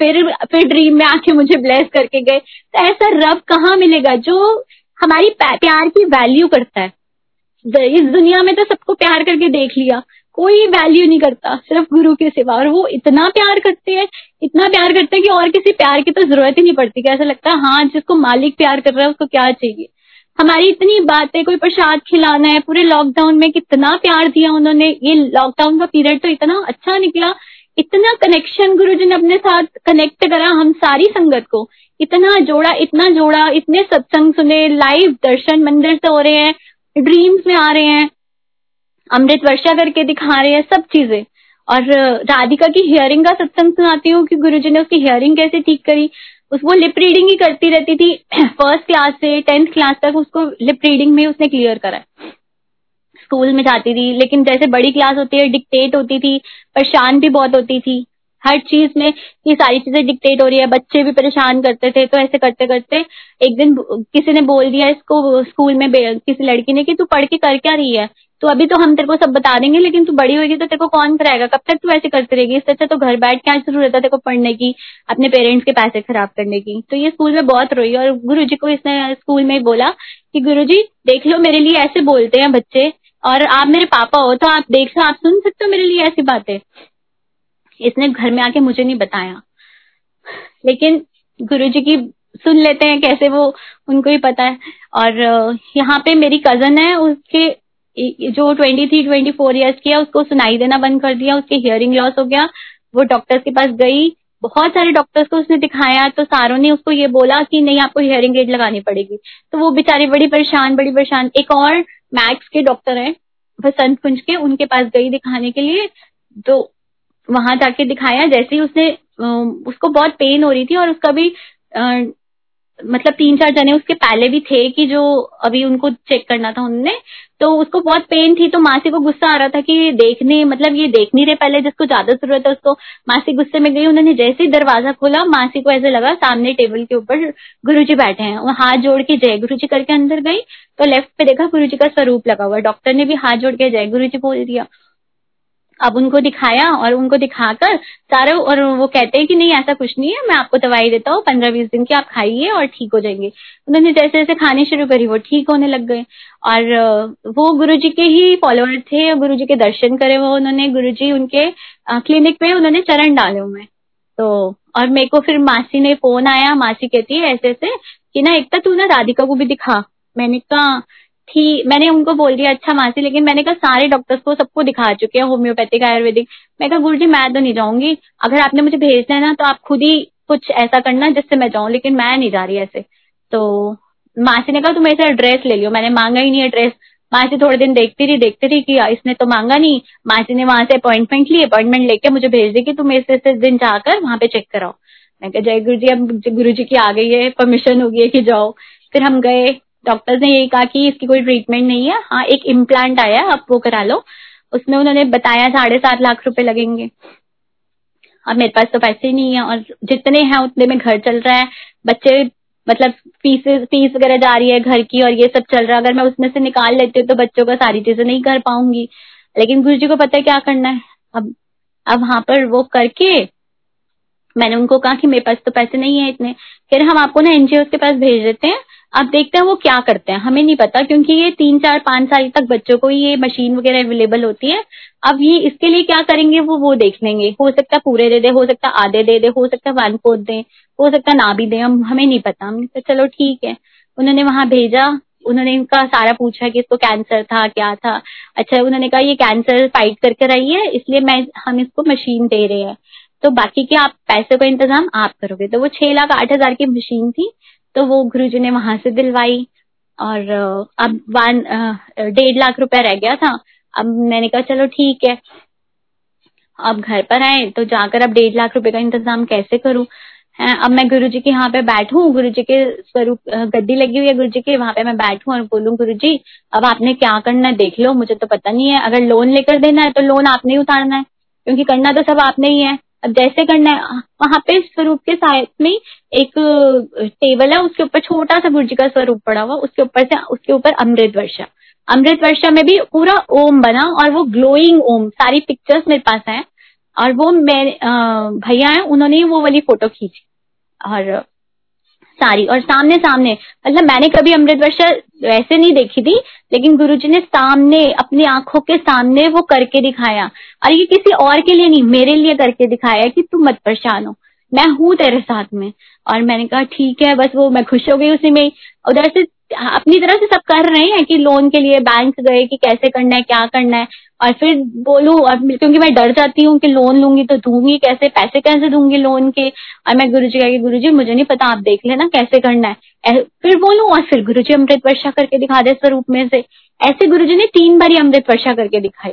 फिर फिर ड्रीम में आके मुझे ब्लेस करके गए। तो ऐसा रब कहाँ मिलेगा? जो हमारी प्यार की वैल्यू करता है। इस दुनिया में तो सबको प्यार करके देख लिया। कोई वैल्यू नहीं करता, सिर्फ़ गुरु के सिवा। और वो इतना प्यार करते हैं, इतना प्यार करते हैं कि और किसी प्यार की तो ज़रूरत ही नहीं पड़ती ऐसा लगता है हाँ जिसको मालिक प्यार कर रहा है, उसको क्या चाहिए। हमारी इतनी बातें, कोई प्रसाद खिलाना है, पूरे लॉकडाउन में कितना प्यार दिया उन्होंने, ये लॉकडाउन का पीरियड तो इतना अच्छा निकला। इतना कनेक्शन गुरु जी ने अपने साथ कनेक्ट करा, हम सारी संगत को। इतना जोड़ा इतना जोड़ा, इतने सत्संग सुने लाइव दर्शन, मंदिर से हो रहे हैं ड्रीम्स में आ रहे हैं, अमृत वर्षा करके दिखा रहे हैं, सब चीज़ें। और राधिका की हियरिंग का सत्संग सुनाती हूँ कि गुरुजी ने उसकी हियरिंग कैसे ठीक करी। उस, वो लिप रीडिंग ही करती रहती थी। [CLEARS THROAT] फ़र्स्ट क्लास से टेंथ क्लास तक उसको लिप रीडिंग में उसने क्लियर करा। स्कूल में जाती थी, लेकिन जैसे बड़ी क्लास होती है डिक्टेट होती थी, परेशान भी बहुत होती थी। हर चीज़ में ये सारी चीज़ें डिक्टेट हो रही है, बच्चे भी परेशान करते थे तो ऐसे करते करते एक दिन किसी ने बोल दिया इसको स्कूल में किसी लड़की ने कि तू पढ़ के कर क्या रही है? तो अभी तो हम तेरे को सब बता देंगे, लेकिन तू बड़ी होगी तो तेरे को कौन कराएगा? कब तक तू ऐसे करती रहेगी? इससे अच्छा तो घर बैठ क्या ज़रूरत है तेरे को पढ़ने की, अपने पेरेंट्स के पैसे खराब करने की। तो ये स्कूल में बहुत रोई और गुरु को इसने स्कूल में बोला कि गुरु देख लो मेरे लिए ऐसे बोलते हैं बच्चे और आप मेरे पापा हो तो आप देख लो, आप सुन सकते हो मेरे लिए ऐसी बातें। इसने घर में आके मुझे नहीं बताया। लेकिन गुरु जी की सुन लेते हैं कैसे वो, उनको ही पता है। और यहाँ पे मेरी कज़न है, उसके जो twenty three twenty four years की है, उसको सुनाई देना बंद कर दिया, उसके हियरिंग लॉस हो गया। वो डॉक्टर्स के पास गई। बहुत सारे डॉक्टर्स को उसने दिखाया तो सारों ने उसको ये बोला कि नहीं, आपको हियरिंग एड लगानी पड़ेगी। तो वो बेचारी बड़ी परेशान बड़ी परेशान। एक और मैक्स के डॉक्टर है बसंत कुंज के, उनके पास गई दिखाने के लिए। तो वहाँ जाके दिखाया, जैसे ही उसने उसको बहुत पेन हो रही थी और उसका भी मतलब तीन चार जने उसके पहले भी थे कि जो अभी उनको चेक करना था उन्होंने तो उसको बहुत पेन थी तो मासी को गुस्सा आ रहा था कि ये देखने मतलब ये देख नहीं रहे पहले, जिसको ज़्यादा ज़रूरत है उसको, मासी गुस्से में गई, उन्होंने जैसे ही दरवाज़ा खोला, मासी को ऐसे लगा सामने टेबल के ऊपर गुरु जी बैठे हैं वो हाथ जोड़ के जय गुरु जी करके अंदर गई तो लेफ़्ट पे देखा गुरु जी का स्वरूप लगा हुआ डॉक्टर ने भी हाथ जोड़ के जय गुरु जी बोल दिया अब उनको दिखाया और उनको दिखाकर सारे और वो कहते हैं कि नहीं, ऐसा कुछ नहीं है, मैं आपको दवाई देता हूँ, पंद्रह बीस दिन की आप खाइए और ठीक हो जाएँगे। उन्होंने जैसे जैसे खाने शुरू करी, वो ठीक होने लग गए। और वो गुरु जी के ही फॉलोअर थे गुरु जी के दर्शन करे वो उन्होंने गुरु जी उनके क्लिनिक पे उन्होंने चरण डाले हुए। तो और मेरे को फिर मासी ने फ़ोन आया, मासी कहती है ऐसे ऐसे कि ना, एक तो तू ना राधिका को भी दिखा। मैंने कहा थी, मैंने उनको बोल दिया अच्छा मासी, लेकिन मैंने कहा सारे डॉक्टर्स को सबको दिखा चुके हैं होम्योपैथिक आयुर्वेदिक मैं कहा गुरु जी मैं तो नहीं जाऊँगी। अगर आपने मुझे भेजना है ना तो आप खुद ही कुछ ऐसा करना जिससे मैं जाऊँ, लेकिन मैं नहीं जा रही ऐसे. तो मासी ने कहा, तुम ऐसे एड्रेस ले लियो। मैंने मांगा ही नहीं एड्रेस मासी थोड़े दिन देखती रही देखती रही कि इसने तो मांगा नहीं। मासी ने वहाँ से अपॉइंटमेंट ली अपॉइंटमेंट लेके मुझे भेज दी कि तुम इस इस दिन जाकर वहाँ पे चेक कराओ। मैं कहा, जय गुरु जी अब गुरु जी की आ गई है परमिशन हो गई है कि जाओ। फिर हम गए डॉक्टर्स ने यही कहा कि इसकी कोई ट्रीटमेंट नहीं है। हाँ एक इम्प्लांट आया आप वो करा लो। उसमें उन्होंने बताया साढ़े सात लाख रुपए लगेंगे। अब मेरे पास तो पैसे ही नहीं है और जितने हैं, उतने में घर चल रहा है। बच्चे मतलब फ़ीस फ़ीस वगैरह जा रही है घर की और ये सब चल रहा है। अगर मैं उसमें से निकाल लेती हूँ तो बच्चों का सारी चीज़ें नहीं कर पाऊँगी। लेकिन गुरु जी को पता है क्या करना है? अब अब वहाँ पर वो करके मैंने उनको कहा कि मेरे पास तो पैसे नहीं है इतने। फिर हम आपको ना एनजीओ के पास भेज देते हैं। अब देखते हैं वो क्या करते हैं? हमें नहीं पता, क्योंकि ये तीन, चार, पाँच साल तक बच्चों को ये मशीन वगैरह अवेलेबल होती है। अब ये इसके लिए क्या करेंगे, वो वो देख लेंगे। हो सकता है पूरे दे दे, हो सकता है आधे दे दे, हो सकता है वन फोर्थ दे, हो सकता है ना भी दे, हम, हमें नहीं पता। हमने तो चलो ठीक है। उन्होंने वहाँ भेजा, उन्होंने इनका सारा पूछा कि इसको कैंसर था, क्या था। अच्छा उन्होंने कहा, ये कैंसर फाइट करके रही है, इसलिए मैं, हम इसको मशीन दे रहे हैं। तो बाकी के आप, पैसे का इंतज़ाम आप करोगे। तो वो छह लाख आठ हज़ार की मशीन थी तो वो गुरु जी ने वहाँ से दिलवाई और अब वन डेढ़ लाख रुपया रह गया था। अब मैंने कहा, चलो ठीक है, अब घर पर आए तो जाकर अब डेढ़ लाख रुपए का इंतज़ाम कैसे करूँ? है, अब मैं गुरु जी के यहाँ पे बैठू गुरु जी के स्वरूप गद्दी लगी हुई है गुरु जी के, वहाँ पे मैं बैठू और बोलूँ गुरु जी अब आपने क्या करना है देख लो, मुझे तो पता नहीं है, अगर लोन लेकर देना है तो लोन आपने ही उतारना है, क्योंकि करना तो सब आपने ही है। जैसे करना है, वहाँ पे स्वरूप के साथ में एक टेबल है, उसके ऊपर छोटा सा गुरु जी का स्वरूप पड़ा हुआ, उसके ऊपर से, उसके ऊपर अमृत वर्षा। अमृत वर्षा में भी पूरा ओम बना और वो ग्लोइंग ओम, सारी पिक्चर्स मेरे पास है और वो मैं भैया है, उन्होंने वो वाली फ़ोटो खींची। और सारी और सामने सामने। मतलब मैंने कभी अमृत वर्षा वैसे नहीं देखी थी, लेकिन गुरु जी ने सामने, अपनी आँखों के सामने वो करके दिखाया। और ये किसी और के लिए नहीं, मेरे लिए करके दिखाया कि तुम मत परेशान हो। मैं हूँ तेरे साथ में। और मैंने कहा, ठीक है, बस वो मैं खुश हो गई उसी में उधर से, अपनी तरह से सब कर रहे हैं कि लोन के लिए बैंक गए कि कैसे करना है, क्या करना है। और फिर बोलू, और क्योंकि मैं डर जाती हूँ कि लोन लूँगी तो दूँगी कैसे, पैसे कैसे दूँगी लोन के। और मैं गुरु जी कहेगी गुरु जी मुझे नहीं पता, आप देख लेना कैसे करना है। फिर बोलू, और फिर गुरु जी अमृत वर्षा करके दिखा दे स्वरूप में से। ऐसे गुरु जी ने तीन बार अमृत वर्षा करके दिखाई।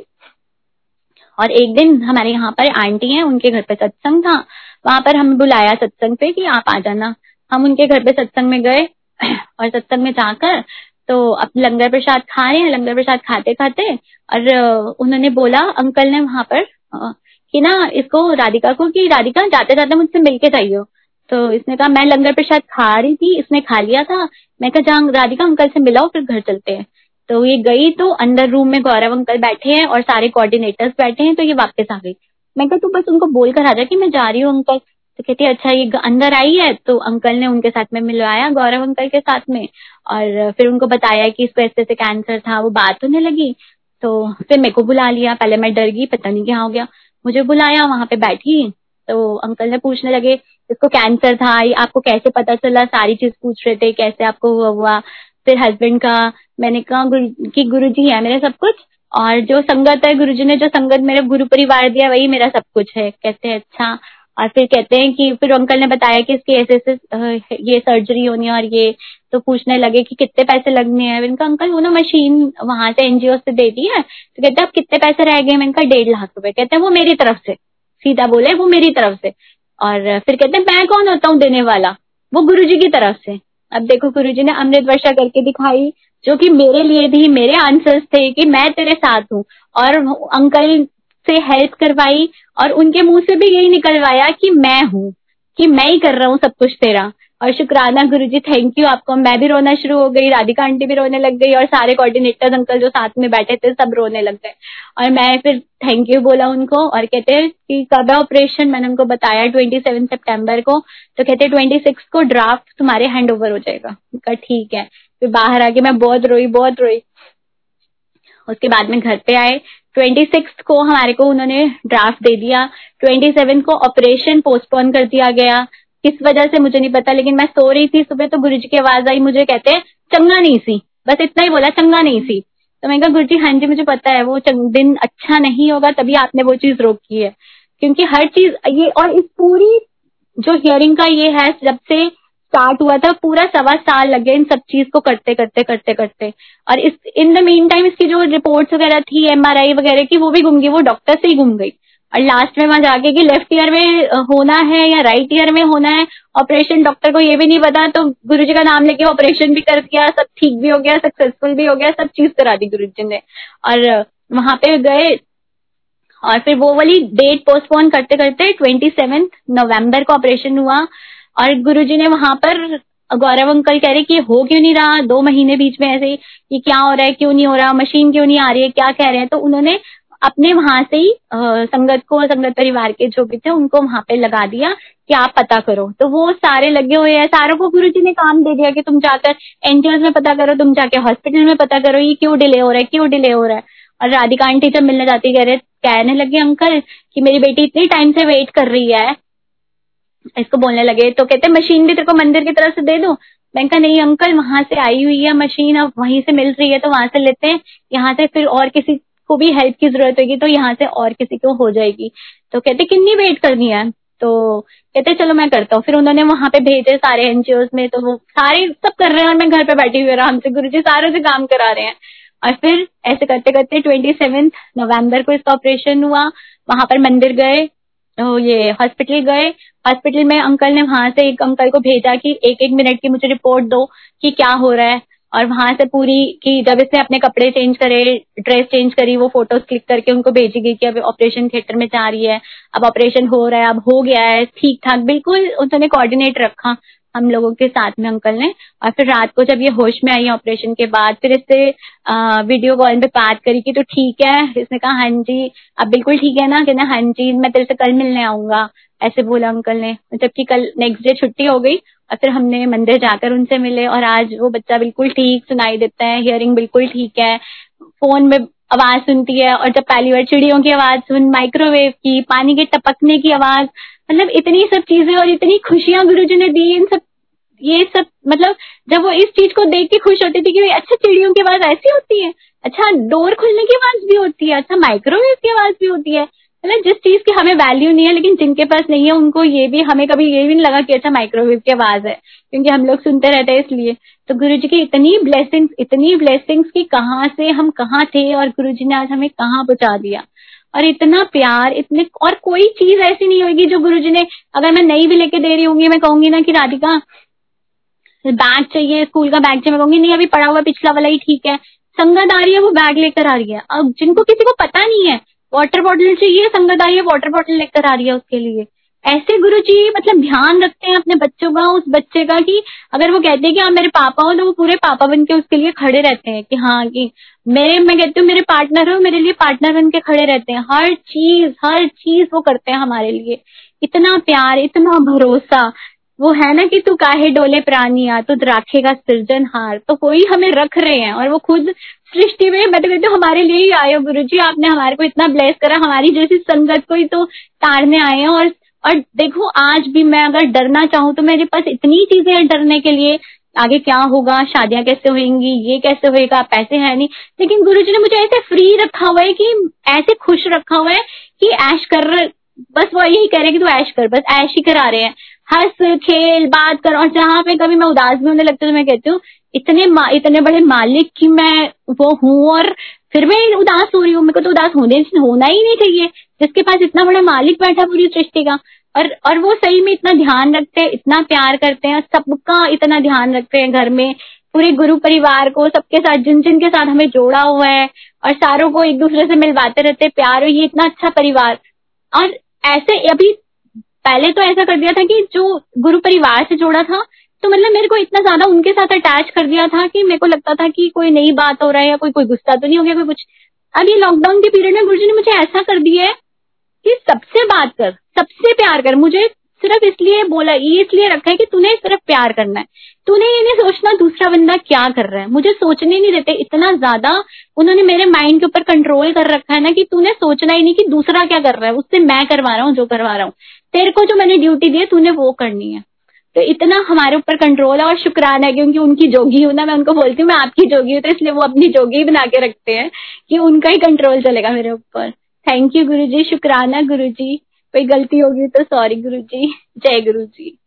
और एक दिन हमारे यहाँ पर आंटी है, उनके घर पे सत्संग था। वहाँ पर हमें बुलाया सत्संग पे कि आप आ जाना। हम उनके घर पे सत्संग में गए [CLEARS THROAT] और सत्संग में जाकर तो अब लंगर प्रसाद खा रहे हैं, लंगर प्रसाद खाते खाते और उन्होंने बोला, अंकल ने वहाँ पर कि ना इसको राधिका को कि राधिका जाते जाते मुझसे मिलके जाइयो। तो इसने कहा, मैं लंगर प्रसाद खा रही थी, इसने खा लिया था। मैं कहा जहाँ राधिका अंकल से मिलाओ, फिर घर चलते हैं। तो ये गई तो अंदर रूम में गौरव अंकल बैठे हैं और सारे कोऑर्डिनेटर्स बैठे हैं तो ये वापस आ गई। मैं कहा, तू बस उनको बोल कर आ जा कि मैं जा रही हूँ, अंकल. तो कहती है अच्छा ये अंदर आई है? तो अंकल ने उनके साथ में मिलवाया, गौरव अंकल के साथ में। और फिर उनको बताया कि इसको ऐसे ऐसे कैंसर था, वो बात होने लगी। तो फिर मेरे को बुला लिया। पहले मैं डर गई, पता नहीं क्या हो गया। मुझे बुलाया, वहाँ पे बैठी। तो अंकल ने पूछने लगे, इसको कैंसर था आपको कैसे पता चला? सारी चीज़ पूछ रहे थे, कैसे आपको हुआ हुआ? फिर हस्बैंड का मैंने कहा, गुरु कि गुरु जी है मेरे सब कुछ। और जो संगत है गुरु ने जो संगत मेरे गुरु परिवार दिया, वही मेरा सब कुछ है। कहते हैं अच्छा। और फिर कहते हैं कि, फिर अंकल ने बताया कि इसकी ऐसे ऐसे ये सर्जरी होनी है और ये तो पूछने लगे कि कितने पैसे लगने हैं। इनका अंकल वो ना मशीन वहाँ से एनजीओ से दे दी है। तो कहते हैं, अब कितने पैसे रह गए? इनका डेढ़ लाख रुपए। कहते हैं, वो मेरी तरफ़ से। सीधा बोले, वो मेरी तरफ़ से। और फिर कहते हैं, मैं कौन होता हूँ देने वाला? वो गुरु जी की तरफ़ से। अब देखो गुरु जी ने अमृत वर्षा करके दिखाई। जो कि मेरे लिए भी, मेरे आंसर्स थे कि मैं तेरे साथ हूँ और अंकल से हेल्प करवाई और उनके मुँह से भी यही निकलवाया कि मैं हूँ, कि मैं ही कर रहा हूँ सब कुछ तेरा। और शुक्राना गुरु जी थैंक यू आपको। मैं भी रोना शुरू हो गई, राधिका आंटी भी रोने लग गई और सारे कोऑर्डिनेटर्स अंकल जो साथ में बैठे थे, सब रोने लग गए। और मैं फिर थैंक यू बोला उनको और कहते कि कब है ऑपरेशन मैंने उनको बताया ट्वेंटी सेवन को। तो कहते ट्वेंटी सिक्स को ड्राफ्ट तुम्हारे हैंड ओवर हो जाएगा। उनका ठीक है। फिर बाहर आके मैं बहुत रोई बहुत रोई। उसके बाद में घर पे आए। ट्वेंटी सिक्स को हमारे को उन्होंने ड्राफ्ट दे दिया। ट्वेंटी सेवन को ऑपरेशन पोस्टपोन कर दिया गया। किस वजह से मुझे नहीं पता, लेकिन मैं सो रही थी। सुबह तो गुरु जी की आवाज़ आई, मुझे कहते हैं, चंगा नहीं सी। बस इतना ही बोला, चंगा नहीं सी। तो मैंने कहा गुरु जी हाँ जी, मुझे पता है, वो दिन अच्छा नहीं होगा, तभी आपने वो चीज़ रोकी है। क्योंकि हर चीज़, ये, और इस पूरी जो हियरिंग का ये है, जब से स्टार्ट हुआ था, पूरा सवा साल लगे इन सब चीज़ को करते करते करते करते। और इस इन द मीन टाइम इसकी जो रिपोर्ट्स वगैरह थी एमआरआई वगैरह की, वो भी घूम गई, वो डॉक्टर से ही घूम गई। और लास्ट में वहाँ जाके कि लेफ़्ट ईयर में होना है या राइट ईयर में होना है ऑपरेशन डॉक्टर को ये भी नहीं पता तो गुरु जी का नाम लेके ऑपरेशन भी कर दिया, सब ठीक भी हो गया सक्सेसफुल भी हो गया, सब चीज़ करा दी गुरु जी ने। और वहाँ पे गए, और फिर वो वाली डेट पोस्टपोन करते करते ट्वेंटी सेवेंथ नवंबर को ऑपरेशन हुआ। और गुरुजी ने वहाँ पर गौरव अंकल कह रहे कि हो क्यों नहीं रहा? दो महीने बीच में ऐसे कि क्या हो रहा है, क्यों नहीं हो रहा? मशीन क्यों नहीं आ रही है? क्या कह रहे हैं? तो उन्होंने अपने वहाँ से ही संगत को संगत परिवार के जो भी थे, उनको वहाँ पे लगा दिया कि आप पता करो। तो वो सारे लगे हुए हैं। सारों को गुरु जी ने काम दे दिया कि तुम जाकर एनजीओ में पता करो, तुम जाके हॉस्पिटल में पता करो, ये क्यों डिले हो रहा है, क्यों डिले हो रहा है? और राधिका आंटी जब मिलने जाती, कह रहे, कहने लगे, अंकल, कि मेरी बेटी इतनी टाइम से वेट कर रही है इसको बोलने लगे तो कहते, मशीन भी तेरे को मंदिर की तरफ़ से दे दो। मैंने कहा, नहीं अंकल, वहाँ से आई हुई है मशीन, अब वहीं से मिल रही है तो वहाँ से लेते हैं। यहाँ से फिर और किसी को भी हेल्प की ज़रूरत होगी तो यहाँ से और किसी को हो जाएगी। तो कहते कितनी वेट करनी है? तो कहते, चलो मैं करता हूँ। फिर उन्होंने वहाँ पे भेजे सारे एनजीओ में तो वो सारे सब कर रहे हैं और मैं घर पे बैठी हुई आराम से। गुरु जी सारे से काम करा रहे हैं। और फिर ऐसे करते करते ट्वेंटी सेवेंथ नवंबर को इसका ऑपरेशन हुआ। वहाँ पर मंदिर गए तो ये हॉस्पिटल गए। हॉस्पिटल में अंकल ने वहाँ से एक अंकल को भेजा कि एक एक मिनट की मुझे रिपोर्ट दो कि क्या हो रहा है। और वहाँ से पूरी की जब इसने अपने कपड़े चेंज करे, ड्रेस चेंज करी, वो फ़ोटोज़ क्लिक करके उनको भेजी गई कि अब ऑपरेशन थिएटर में जा रही है, अब ऑपरेशन हो रहा है, अब हो गया है ठीक ठाक बिल्कुल उन्होंने कोऑर्डिनेट रखा हम लोगों के साथ में अंकल ने। और फिर रात को जब ये होश में आई ऑपरेशन के बाद, फिर इससे वीडियो कॉल पे बात करी कि तो ठीक है, इसने कहा हाँ जी, अब बिल्कुल ठीक है ना? कहना हाँ जी, मैं तेरे से कल मिलने आऊँगा। ऐसे बोला अंकल ने, जबकि कल नेक्स्ट डे छुट्टी हो गई और फिर हमने मंदिर जाकर उनसे मिले और आज वो बच्चा बिल्कुल ठीक सुनाई देता है हियरिंग बिल्कुल ठीक है फ़ोन में आवाज़ सुनती है और जब पहली बार चिड़ियों की आवाज़ सुन माइक्रोवेव की, पानी के टपकने की आवाज़ मतलब इतनी सब चीज़ें और इतनी खुशियाँ गुरु जी ने दी, इन सब, ये सब मतलब जब वो इस चीज़ को देख के खुश होती थी कि अच्छा चिड़ियों की आवाज़ ऐसी होती है अच्छा डोर खुलने की आवाज़ भी होती है अच्छा माइक्रोवेव की आवाज़ भी होती है मतलब जिस चीज़ की हमें वैल्यू नहीं है, लेकिन जिनके पास नहीं है, उनको ये भी, हमें कभी ये भी नहीं लगा कि अच्छा माइक्रोवेव की आवाज़ है, क्योंकि हम लोग सुनते रहते हैं इसलिए। तो गुरु जी की इतनी ब्लेसिंग्स इतनी ब्लेसिंग्स की कहाँ से हम कहाँ थे और गुरु जी ने आज हमें कहाँ पहुँचा दिया। और इतना प्यार, इतने, और कोई चीज़ ऐसी नहीं होगी जो गुरु जी ने, अगर मैं नई भी लेके दे रही होंगी, मैं कहूँगी ना कि राधिका, बैग चाहिए, स्कूल का बैग चाहिए, मैं कहूँगी, नहीं, अभी पड़ा हुआ पिछला वाला ही ठीक है। संगत आ रही है, वो बैग लेकर आ रही है। अब जिनको किसी को पता नहीं है वाटर बॉटल चाहिए संगत आ रही है वाटर बॉटल लेकर आ रही है उसके लिए। ऐसे गुरु जी मतलब ध्यान रखते हैं अपने बच्चों का, उस बच्चे का कि अगर वो कहते हैं कि आप मेरे पापा हो तो वो पूरे पापा बन के उसके लिए खड़े रहते हैं कि हाँ कि मेरे, मैं कहती हूँ, मेरे पार्टनर हो, मेरे लिए पार्टनर बन के खड़े रहते हैं। हर चीज़ हर चीज़ वो करते हैं हमारे लिए। इतना प्यार, इतना भरोसा वो है ना कि तू काहे डोले प्राणिया तू राखेगा हार तो कोई हमें रख रहे हैं, और वो खुद सृष्टि में मैं तो कहती हूँ हमारे लिए ही हो गुरु जी आपने हमारे को इतना ब्लेस करा, हमारी जैसी संगत को ही तो ताड़ने आए हैं, और और देखो, आज भी मैं अगर डरना चाहूँ तो मेरे पास इतनी चीज़ें हैं डरने के लिए, आगे क्या होगा, शादियाँ कैसे होंगी ये कैसे होएगा, पैसे है नहीं, लेकिन गुरु जी ने मुझे ऐसे फ्री रखा हुआ है कि, ऐसे खुश रखा हुआ है कि ऐश कर, बस वो यही कह रहे हैं कि तू ऐश कर, बस ऐश ही करा रहे हैं हंस, खेल, बात कर। और जहाँ पे कभी मैं उदास भी होने लगती हूँ तो मैं कहती हूँ, इतने इतने बड़े मालिक की मैं वो हूँ और फिर मैं उदास हो रही हूँ। मेरे को तो उदास होने होना ही नहीं चाहिए। जिसके पास इतना बड़ा मालिक बैठा पूरी सृष्टि का। और और वो सही में इतना ध्यान रखते हैं, इतना प्यार करते हैं, सबका इतना ध्यान रखते हैं घर में। पूरे गुरु परिवार को, सबके साथ, जिन जिन के साथ हमें जोड़ा हुआ है और सारों को एक दूसरे से मिलवाते रहते प्यार और ये इतना अच्छा परिवार। और ऐसे अभी पहले तो ऐसा कर दिया था कि जो गुरु परिवार से जोड़ा था तो मतलब मेरे को इतना ज़्यादा उनके साथ अटैच कर दिया था कि मेरे को लगता था कि कोई नई बात हो रहा है या कोई कोई गुस्सा तो नहीं हो गया, कोई कुछ। अब ये लॉकडाउन के पीरियड में गुरु ने मुझे ऐसा कर दिया है कि सबसे बात कर, सबसे प्यार कर। मुझे सिर्फ़ इसलिए बोला, ये इसलिए रखा है कि तूने सिर्फ़ प्यार करना है। तूने ये नहीं सोचना दूसरा बंदा क्या कर रहा है। मुझे सोचने नहीं देते, इतना ज़्यादा उन्होंने मेरे माइंड के ऊपर कंट्रोल कर रखा है ना कि तूने सोचना ही नहीं कि दूसरा क्या कर रहा है। उससे मैं करवा रहा हूँ, जो करवा रहा हूँ। तेरे को जो मैंने ड्यूटी दी है, तूने वो करनी है। तो इतना हमारे ऊपर कंट्रोल है और शुक्राना है क्योंकि उनकी जोगी हूँ ना, मैं उनको बोलती हूँ, मैं आपकी जोगी हूँ तो इसलिए वो अपनी जोगी बना के रखते हैं कि उनका ही कंट्रोल चलेगा मेरे ऊपर। थैंक यू गुरु जी शुक्राना गुरु जी कोई गलती होगी तो सॉरी गुरु जी जय गुरु जी